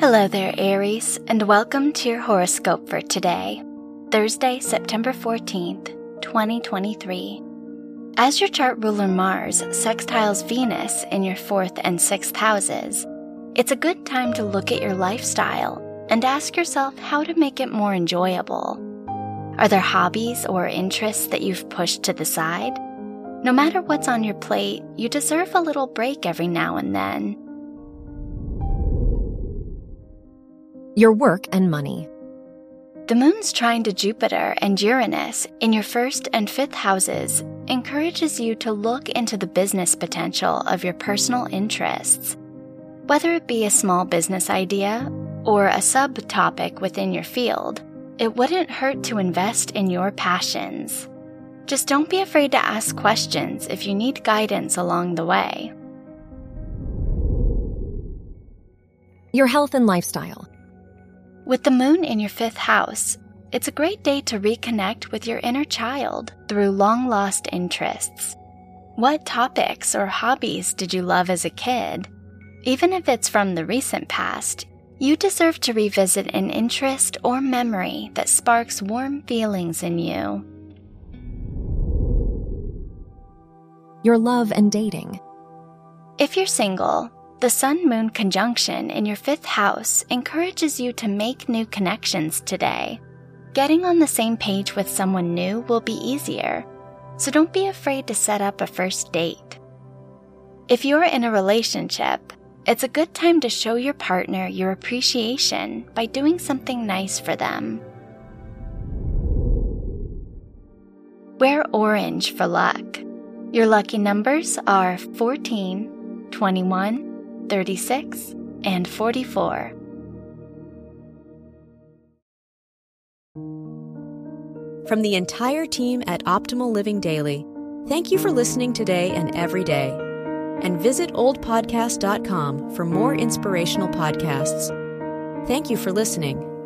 Hello there, Aries, and welcome to your horoscope for today, Thursday, September 14th, 2023. As your chart ruler Mars sextiles Venus in your fourth and sixth houses, it's a good time to look at your lifestyle and ask yourself how to make it more enjoyable. Are there hobbies or interests that you've pushed to the side? No matter what's on your plate, you deserve a little break every now and then. Your work and money. The moon's trine to Jupiter and Uranus in your first and fifth houses encourages you to look into the business potential of your personal interests. Whether it be a small business idea or a subtopic within your field, it wouldn't hurt to invest in your passions. Just don't be afraid to ask questions if you need guidance along the way. Your health and lifestyle. With the moon in your fifth house, it's a great day to reconnect with your inner child through long lost interests. What topics or hobbies did you love as a kid? Even if it's from the recent past, you deserve to revisit an interest or memory that sparks warm feelings in you. Your love and dating. If you're single, the Sun Moon conjunction in your fifth house encourages you to make new connections today. Getting on the same page with someone new will be easier, so don't be afraid to set up a first date. If you're in a relationship, it's a good time to show your partner your appreciation by doing something nice for them. Wear orange for luck. Your lucky numbers are 14, 21, 36, and 44. From the entire team at Optimal Living Daily, thank you for listening today and every day. And visit oldpodcast.com for more inspirational podcasts. Thank you for listening.